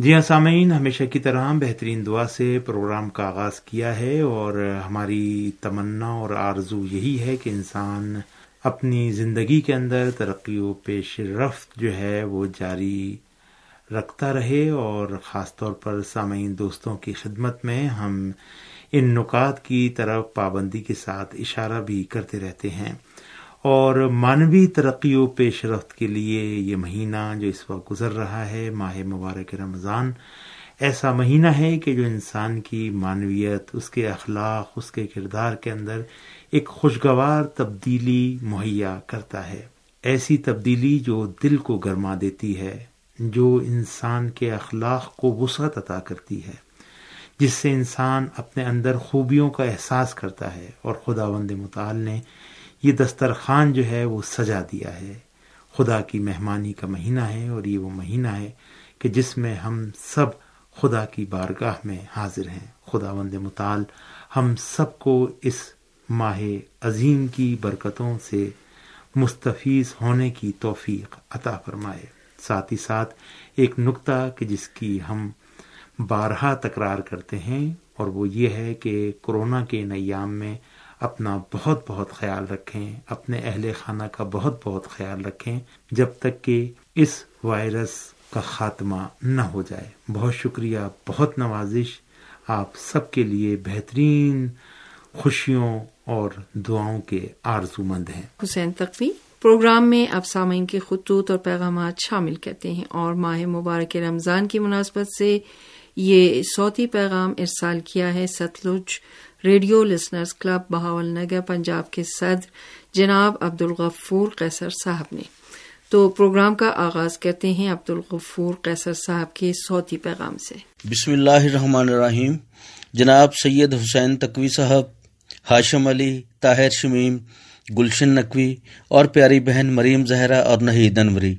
جی ہاں سامعین، ہمیشہ کی طرح بہترین دعا سے پروگرام کا آغاز کیا ہے اور ہماری تمنا اور آرزو یہی ہے کہ انسان اپنی زندگی کے اندر ترقی و پیش رفت جو ہے وہ جاری رکھتا رہے اور خاص طور پر سامعین دوستوں کی خدمت میں ہم ان نکات کی طرف پابندی کے ساتھ اشارہ بھی کرتے رہتے ہیں۔ اور مانوی ترقی و پیش رفت کے لیے یہ مہینہ جو اس وقت گزر رہا ہے، ماہ مبارک رمضان، ایسا مہینہ ہے کہ جو انسان کی معنویت اس کے اخلاق، اس کے کردار کے اندر ایک خوشگوار تبدیلی مہیا کرتا ہے۔ ایسی تبدیلی جو دل کو گرما دیتی ہے، جو انسان کے اخلاق کو وسعت عطا کرتی ہے، جس سے انسان اپنے اندر خوبیوں کا احساس کرتا ہے۔ اور خدا وند مطال نے یہ دسترخوان جو ہے وہ سجا دیا ہے۔ خدا کی مہمانی کا مہینہ ہے اور یہ وہ مہینہ ہے کہ جس میں ہم سب خدا کی بارگاہ میں حاضر ہیں۔ خدا وند مطال ہم سب کو اس ماہ عظیم کی برکتوں سے مستفیض ہونے کی توفیق عطا فرمائے۔ ساتھ ہی ساتھ ایک نقطہ کہ جس کی ہم بارہا تکرار کرتے ہیں اور وہ یہ ہے کہ کورونا کے نیام میں اپنا بہت بہت خیال رکھیں، اپنے اہل خانہ کا بہت بہت خیال رکھیں جب تک کہ اس وائرس کا خاتمہ نہ ہو جائے۔ بہت شکریہ، بہت نوازش۔ آپ سب کے لیے بہترین خوشیوں اور دعاؤں کے آرزو مند ہیں۔ حسین تقوی، پروگرام میں آپ سامعین کے خطوط اور پیغامات شامل کرتے ہیں اور ماہ مبارک رمضان کی مناسبت سے یہ صوتی پیغام ارسال کیا ہے۔ Sutlej radio listeners club Bahawalnagar Punjab کے صدر جناب عبد الغفور قیصر صاحب نے۔ تو پروگرام کا آغاز کرتے ہیں عبد الغفور قیصر صاحب کے صوتی پیغام سے۔ بسم اللہ الرحمن الرحیم۔ جناب سید حسین تقوی صاحب، ہاشم علی، طاہر شمیم، گلشن نقوی اور پیاری بہن مریم زہرا اور نہید انوری۔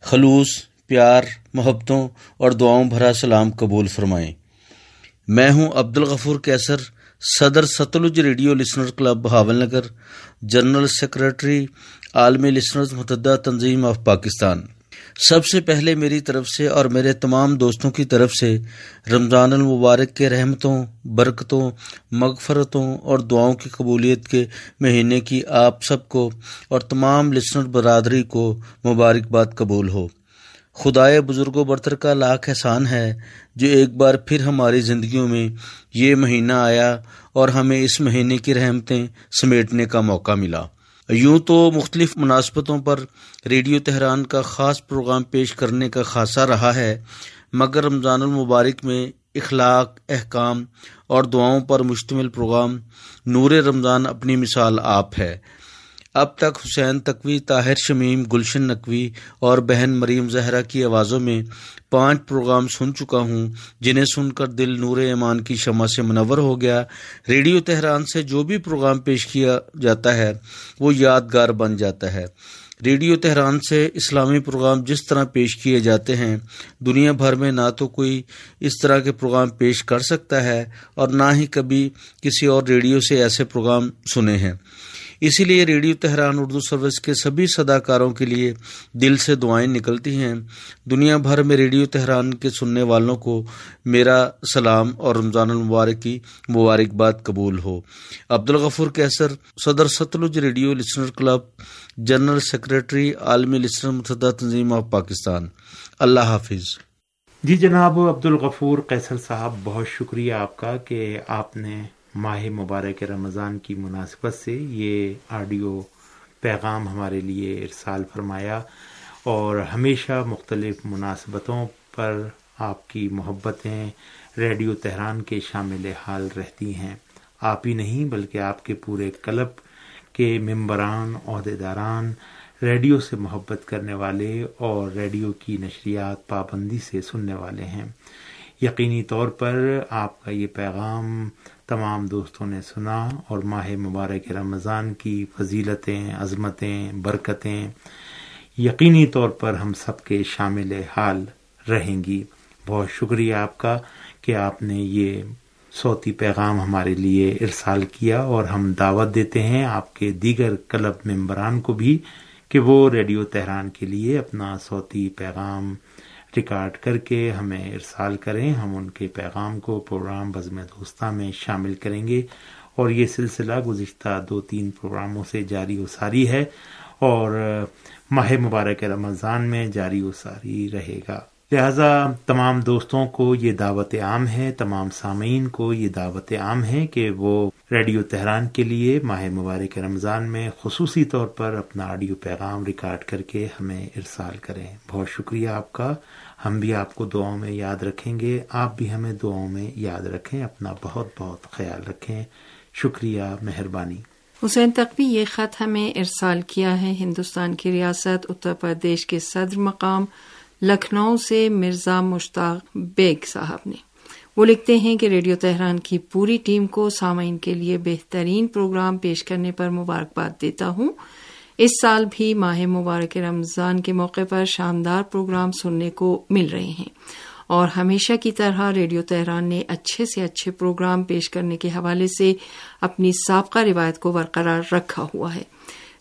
خلوص، پیار، محبتوں اور دعاؤں بھرا سلام قبول فرمائیں۔ میں ہوں عبد الغفور کیسر صدر Sutlej radio listener club Bahawalnagar, general secretary عالمی لسنرز متحدہ تنظیم آف پاکستان۔ سب سے پہلے میری طرف سے اور میرے تمام دوستوں کی طرف سے رمضان المبارک کے رحمتوں، برکتوں، مغفرتوں اور دعاؤں کی قبولیت کے مہینے کی آپ سب کو اور تمام لسنر برادری کو مبارکباد قبول ہو۔ خدائے بزرگ و برتر کا لاکھ احسان ہے جو ایک بار پھر ہماری زندگیوں میں یہ مہینہ آیا اور ہمیں اس مہینے کی رحمتیں سمیٹنے کا موقع ملا۔ یوں تو مختلف مناسبتوں پر ریڈیو تہران کا خاص پروگرام پیش کرنے کا خاصہ رہا ہے، مگر رمضان المبارک میں اخلاق، احکام اور دعاؤں پر مشتمل پروگرام نور رمضان اپنی مثال آپ ہے۔ اب تک حسین تقوی، طاہر شمیم، گلشن نقوی اور بہن مریم زہرا کی آوازوں میں پانچ پروگرام سن چکا ہوں، جنہیں سن کر دل نور ایمان کی شمع سے منور ہو گیا۔ ریڈیو تہران سے جو بھی پروگرام پیش کیا جاتا ہے، وہ یادگار بن جاتا ہے۔ ریڈیو تہران سے اسلامی پروگرام جس طرح پیش کیے جاتے ہیں، دنیا بھر میں نہ تو کوئی اس طرح کے پروگرام پیش کر سکتا ہے اور نہ ہی کبھی کسی اور ریڈیو سے ایسے پروگرام سنے ہیں۔ اسی لیے ریڈیو تہران اردو سروس کے سبھی صداکاروں کے لیے دل سے دعائیں نکلتی ہیں۔ دنیا بھر میں ریڈیو تہران کے سننے والوں کو میرا سلام اور رمضان المبارک کی مبارکباد قبول ہو۔ عبد الغفور کیسر صدر Sutlej radio listener club, general secretary عالمی لسنر متحدہ تنظیم آف پاکستان۔ اللہ حافظ۔ جی جناب عبد الغفور کیسر صاحب، بہت شکریہ آپ کا کہ آپ نے ماہ مبارک رمضان کی مناسبت سے یہ آڈیو پیغام ہمارے لیے ارسال فرمایا اور ہمیشہ مختلف مناسبتوں پر آپ کی محبتیں ریڈیو تہران کے شامل حال رہتی ہیں۔ آپ ہی نہیں بلکہ آپ کے پورے کلب کے ممبران عہدے داران ریڈیو سے محبت کرنے والے اور ریڈیو کی نشریات پابندی سے سننے والے ہیں۔ یقینی طور پر آپ کا یہ پیغام تمام دوستوں نے سنا اور ماہ مبارک رمضان کی فضیلتیں، عظمتیں، برکتیں یقینی طور پر ہم سب کے شامل حال رہیں گی۔ بہت شکریہ آپ کا کہ آپ نے یہ صوتی پیغام ہمارے لیے ارسال کیا اور ہم دعوت دیتے ہیں آپ کے دیگر کلب ممبران کو بھی کہ وہ ریڈیو تہران کے لیے اپنا صوتی پیغام ریکارڈ کر کے ہمیں ارسال کریں، ہم ان کے پیغام کو پروگرام بزم دوستہ میں شامل کریں گے۔ اور یہ سلسلہ گزشتہ دو تین پروگراموں سے جاری و ساری ہے اور ماہ مبارک رمضان میں جاری و ساری رہے گا۔ لہذا تمام دوستوں کو یہ دعوت عام ہے، تمام سامعین کو یہ دعوت عام ہے کہ وہ ریڈیو تہران کے لیے ماہ مبارک رمضان میں خصوصی طور پر اپنا آڈیو پیغام ریکارڈ کر کے ہمیں ارسال کریں۔ بہت شکریہ آپ کا۔ ہم بھی آپ کو دعاؤں میں یاد رکھیں گے۔ آپ بھی ہمیں دعاؤں میں یاد رکھیں، اپنا بہت بہت خیال رکھیں۔ شکریہ، مہربانی۔ حسین تقوی یہ خط ہمیں ارسال کیا ہے ہندوستان کی ریاست، اتر پردیش کے صدر مقام لکھنؤ سے مرزا مشتاق بیگ صاحب نے۔ وہ لکھتے ہیں کہ ریڈیو تہران کی پوری ٹیم کو سامعین کے لیے بہترین پروگرام پیش کرنے پر مبارکباد دیتا ہوں۔ اس سال بھی ماہ مبارک رمضان کے موقع پر شاندار پروگرام سننے کو مل رہے ہیں۔ اور ہمیشہ کی طرح ریڈیو تہران نے اچھے سے اچھے پروگرام پیش کرنے کے حوالے سے اپنی سابقہ روایت کو برقرار رکھا ہوا ہے۔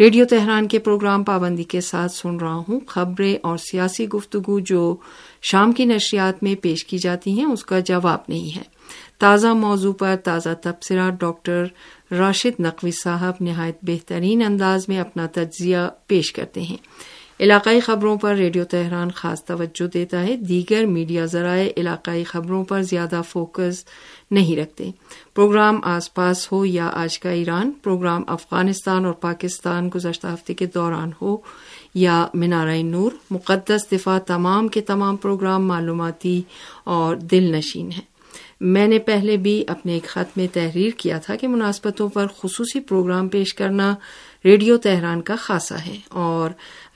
ریڈیو تہران کے پروگرام پابندی کے ساتھ سن رہا ہوں۔ خبریں اور سیاسی گفتگو جو شام کی نشریات میں پیش کی جاتی ہیں، اس کا جواب نہیں ہے۔ تازہ موضوع پر تازہ تبصرہ ڈاکٹر راشد نقوی صاحب نہایت بہترین انداز میں اپنا تجزیہ پیش کرتے ہیں۔ علاقائی خبروں پر ریڈیو تہران خاص توجہ دیتا ہے۔ دیگر میڈیا ذرائع علاقائی خبروں پر زیادہ فوکس نہیں رکھتے۔ پروگرام آس پاس ہو یا آج کا ایران، پروگرام افغانستان اور پاکستان گزشتہ ہفتے کے دوران ہو یا مینارۂ نور، مقدس دفاع تمام کے تمام پروگرام معلوماتی اور دل نشین ہیں۔ میں نے پہلے بھی اپنے ایک خط میں تحریر کیا تھا کہ مناسبتوں پر خصوصی پروگرام پیش کرنا ریڈیو تہران کا خاصا ہے اور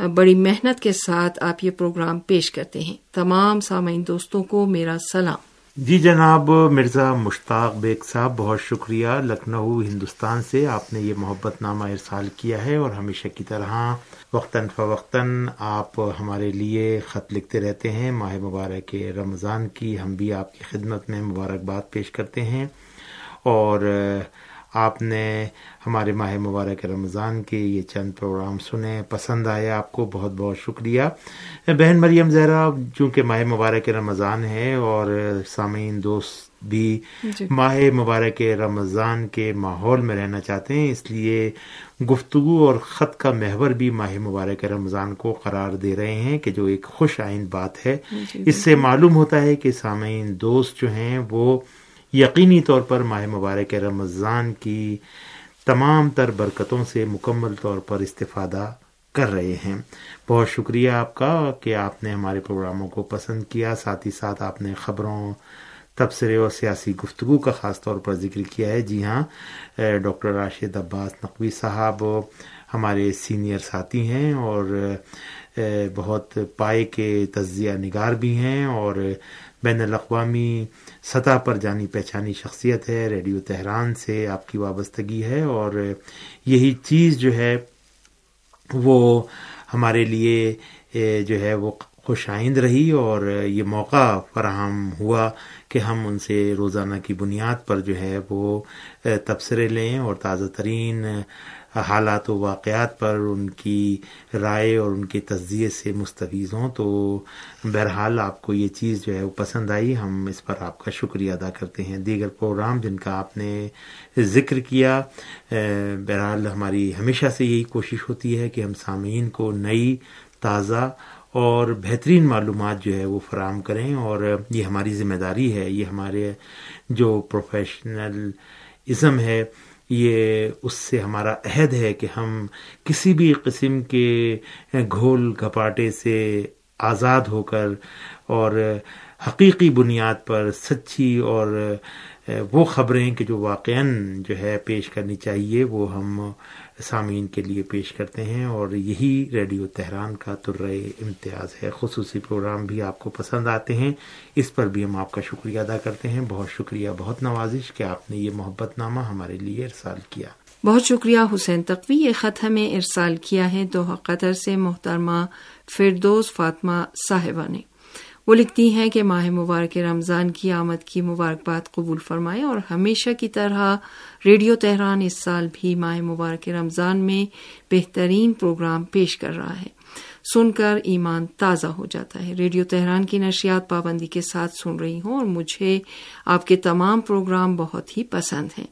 بڑی محنت کے ساتھ آپ یہ پروگرام پیش کرتے ہیں۔ تمام سامعین دوستوں کو میرا سلام۔ جی جناب، مرزا مشتاق بیگ صاحب، بہت شکریہ۔ لکھنؤ، ہندوستان سے آپ نے یہ محبت نامہ ارسال کیا ہے اور ہمیشہ کی طرح وقتاً فوقتاً آپ ہمارے لیے خط لکھتے رہتے ہیں۔ ماہ مبارک رمضان کی ہم بھی آپ کی خدمت میں مبارکباد پیش کرتے ہیں اور آپ نے ہمارے ماہ مبارک رمضان کے یہ چند پروگرام سنے پسند آئے آپ کو بہت بہت شکریہ۔ بہن مریم زہرا چونکہ ماہ مبارک رمضان ہے اور سامعین دوست بھی جی۔ ماہ مبارک رمضان کے ماحول میں رہنا چاہتے ہیں اس لیے گفتگو اور خط کا محور بھی ماہ مبارک رمضان کو قرار دے رہے ہیں کہ جو ایک خوش آئند بات ہے۔ جی اس سے معلوم ہوتا ہے کہ سامعین دوست جو ہیں وہ یقینی طور پر ماہ مبارک رمضان کی تمام تر برکتوں سے مکمل طور پر استفادہ کر رہے ہیں۔ بہت شکریہ آپ کا کہ آپ نے ہمارے پروگراموں کو پسند کیا۔ ساتھ ہی ساتھ آپ نے خبروں، تبصرے اور سیاسی گفتگو کا خاص طور پر ذکر کیا ہے۔ جی ہاں ڈاکٹر راشد عباس نقوی صاحب ہمارے سینئر ساتھی ہیں اور بہت پائے کے تجزیہ نگار بھی ہیں اور بین الاقوامی سطح پر جانی پہچانی شخصیت ہے، ریڈیو تہران سے آپ کی وابستگی ہے اور یہی چیز جو ہے وہ ہمارے لیے جو ہے وہ خوش آئند رہی اور یہ موقع فراہم ہوا کہ ہم ان سے روزانہ کی بنیاد پر جو ہے وہ تبصرے لیں اور تازہ ترین حالات و واقعات پر ان کی رائے اور ان کے تجزیے سے مستفیض ہوں تو بہرحال آپ کو یہ چیز جو ہے وہ پسند آئی۔ ہم اس پر آپ کا شکریہ ادا کرتے ہیں۔ دیگر پروگرام جن کا آپ نے ذکر کیا بہرحال ہماری ہمیشہ سے یہی کوشش ہوتی ہے کہ ہم سامعین کو نئی، تازہ اور بہترین معلومات جو ہے وہ فراہم کریں اور یہ ہماری ذمہ داری ہے، یہ ہمارے جو پروفیشنل ازم ہے یہ اس سے ہمارا عہد ہے کہ ہم کسی بھی قسم کے گھول گھپاٹے سے آزاد ہو کر اور حقیقی بنیاد پر سچی اور وہ خبریں کہ جو واقع جو ہے پیش کرنی چاہیے وہ ہم سامعین کے لیے پیش کرتے ہیں اور یہی ریڈیو تہران کا ترے امتیاز ہے۔ خصوصی پروگرام بھی آپ کو پسند آتے ہیں۔ اس پر بھی ہم آپ کا شکریہ ادا کرتے ہیں۔ بہت شکریہ، بہت نوازش کہ آپ نے یہ محبت نامہ ہمارے لیے ارسال کیا۔ بہت شکریہ حسین تقوی، یہ خط ہمیں ارسال کیا ہے۔ دوحہ قطر سے محترمہ فردوس فاطمہ صاحبہ نے۔ وہ لکھتی ہیں کہ ماہ مبارک رمضان کی آمد کی مبارکباد قبول فرمائے اور ہمیشہ کی طرح ریڈیو تہران اس سال بھی ماہ مبارک رمضان میں بہترین پروگرام پیش کر رہا ہے۔ سن کر ایمان تازہ ہو جاتا ہے۔ ریڈیو تہران کی نشریات پابندی کے ساتھ سن رہی ہوں اور مجھے آپ کے تمام پروگرام بہت ہی پسند ہیں۔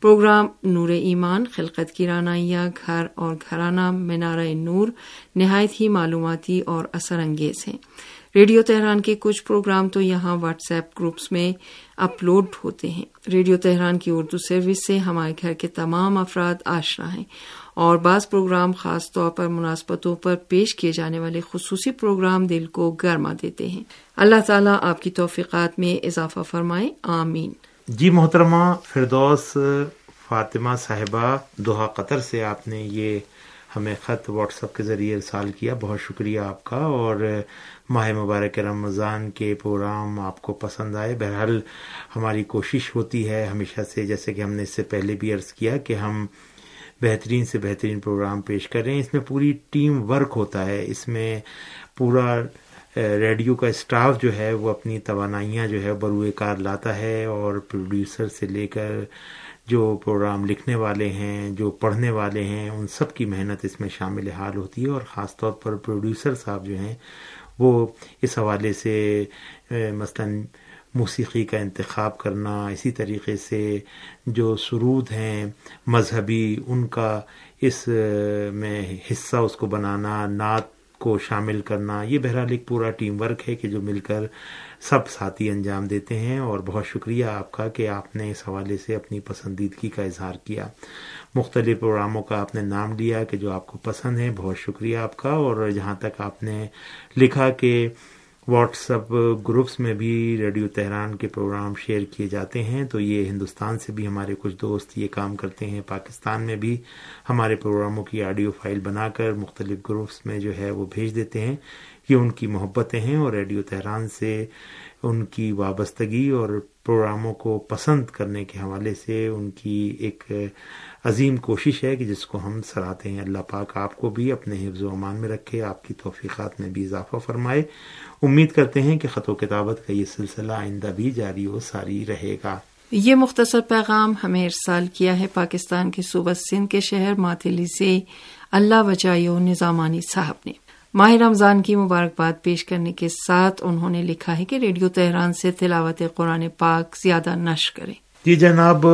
پروگرام نور ایمان، خلقت کی رانائیہ گھر اور گھرانہ، مینارہ نور نہایت ہی معلوماتی اور اثر انگیز ہیں۔ ریڈیو تہران کے کچھ پروگرام تو یہاں واٹس ایپ گروپس میں اپلوڈ ہوتے ہیں۔ ریڈیو تہران کی اردو سروس سے ہمارے گھر کے تمام افراد آشنا ہیں اور بعض پروگرام خاص طور پر مناسبتوں پر پیش کیے جانے والے خصوصی پروگرام دل کو گرما دیتے ہیں۔ اللہ تعالیٰ آپ کی توفیقات میں اضافہ فرمائے۔ آمین۔ جی محترمہ فردوس فاطمہ صاحبہ دوحہ قطر سے آپ نے یہ ہمیں خط واٹس ایپ کے ذریعے ارسال کیا۔ بہت شکریہ آپ کا۔ اور ماہ مبارک رمضان کے پروگرام آپ کو پسند آئے۔ بہرحال ہماری کوشش ہوتی ہے ہمیشہ سے، جیسے کہ ہم نے اس سے پہلے بھی عرض کیا کہ ہم بہترین سے بہترین پروگرام پیش کر رہے ہیں۔ اس میں پوری ٹیم ورک ہوتا ہے۔ اس میں پورا ریڈیو کا اسٹاف جو ہے وہ اپنی توانائیاں جو ہے بروئے کار لاتا ہے اور پروڈیوسر سے لے کر جو پروگرام لکھنے والے ہیں، جو پڑھنے والے ہیں، ان سب کی محنت اس میں شامل حال ہوتی ہے اور خاص طور پر پروڈیوسر صاحب جو ہیں، وہ اس حوالے سے مثلا موسیقی کا انتخاب کرنا، اسی طریقے سے جو سرود ہیں مذہبی، ان کا اس میں حصہ اس کو بنانا، نعت کو شامل کرنا، یہ بہرحال ایک پورا ٹیم ورک ہے کہ جو مل کر سب ساتھی انجام دیتے ہیں اور بہت شکریہ آپ کا کہ آپ نے اس حوالے سے اپنی پسندیدگی کا اظہار کیا۔ مختلف پروگراموں کا آپ نے نام لیا کہ جو آپ کو پسند ہے بہت شکریہ آپ کا اور جہاں تک آپ نے لکھا کہ واٹس ایپ گروپس میں بھی ریڈیو تہران کے پروگرام شیئر کیے جاتے ہیں، تو یہ ہندوستان سے بھی ہمارے کچھ دوست یہ کام کرتے ہیں، پاکستان میں بھی ہمارے پروگراموں کی آڈیو فائل بنا کر مختلف گروپس میں جو ہے وہ بھیج دیتے ہیں یہ ان کی محبتیں ہیں اور ریڈیو تہران سے ان کی وابستگی اور پروگراموں کو پسند کرنے کے حوالے سے ان کی ایک عظیم کوشش ہے کہ جس کو ہم سراہتے ہیں، اللہ پاک آپ کو بھی اپنے حفظ و امان میں رکھے، آپ کی توفیقات میں بھی اضافہ فرمائے۔ امید کرتے ہیں کہ خط و کتابت کا یہ سلسلہ آئندہ بھی جاری و ساری رہے گا۔ یہ مختصر پیغام ہمیں ارسال کیا ہے پاکستان کے صوبہ سندھ کے شہر ماتلی سے اللہ بچائیو نظامانی صاحب نے۔ ماہ رمضان کی مبارکباد پیش کرنے کے ساتھ انہوں نے لکھا ہے کہ ریڈیو تہران سے تلاوت قرآن پاک زیادہ نش کرے جی جناب،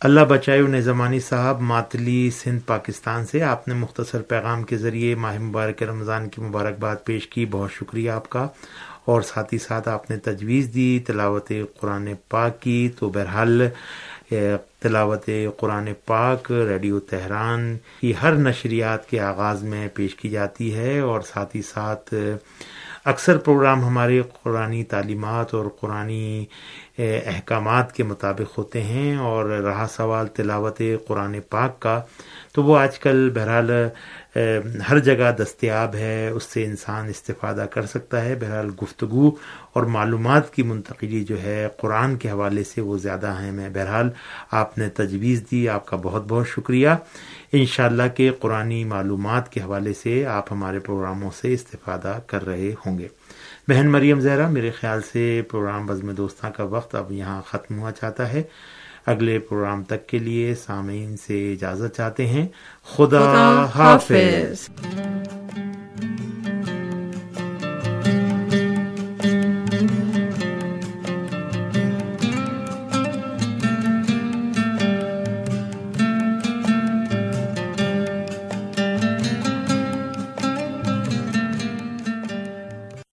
اللہ بچائے زمانی صاحب، ماتلی سندھ، پاکستان سے آپ نے مختصر پیغام کے ذریعے ماہ مبارک رمضان کی مبارکباد پیش کی۔ بہت شکریہ آپ کا۔ اور ساتھ ہی ساتھ آپ نے تجویز دی، تلاوت قرآن پاک کی۔ تو بہرحال تلاوت قرآن پاک، ریڈیو تہران کی ہر نشریات کے آغاز میں پیش کی جاتی ہے۔ اور ساتھ ہی ساتھ، اکثر پروگرام ہمارے قرآن تعلیمات اور قرآن احکامات کے مطابق ہوتے ہیں اور رہا سوال تلاوت قرآن پاک کا، تو وہ آج کل بہرحال ہر جگہ دستیاب ہے، اس سے انسان استفادہ کر سکتا ہے۔ بہرحال گفتگو اور معلومات کی منتقلی جو ہے قرآن کے حوالے سے وہ زیادہ اہم ہے۔ بہرحال آپ نے تجویز دی، آپ کا بہت بہت شکریہ۔ انشاءاللہ اللہ کے قرآن معلومات کے حوالے سے آپ ہمارے پروگراموں سے استفادہ کر رہے ہوں گے۔ بہن مریم زہرا میرے خیال سے پروگرام بزم دوستاں کا وقت اب یہاں ختم ہوا چاہتا ہے۔ اگلے پروگرام تک کے لیے سامعین سے اجازت چاہتے ہیں۔ خدا, خدا حافظ, حافظ۔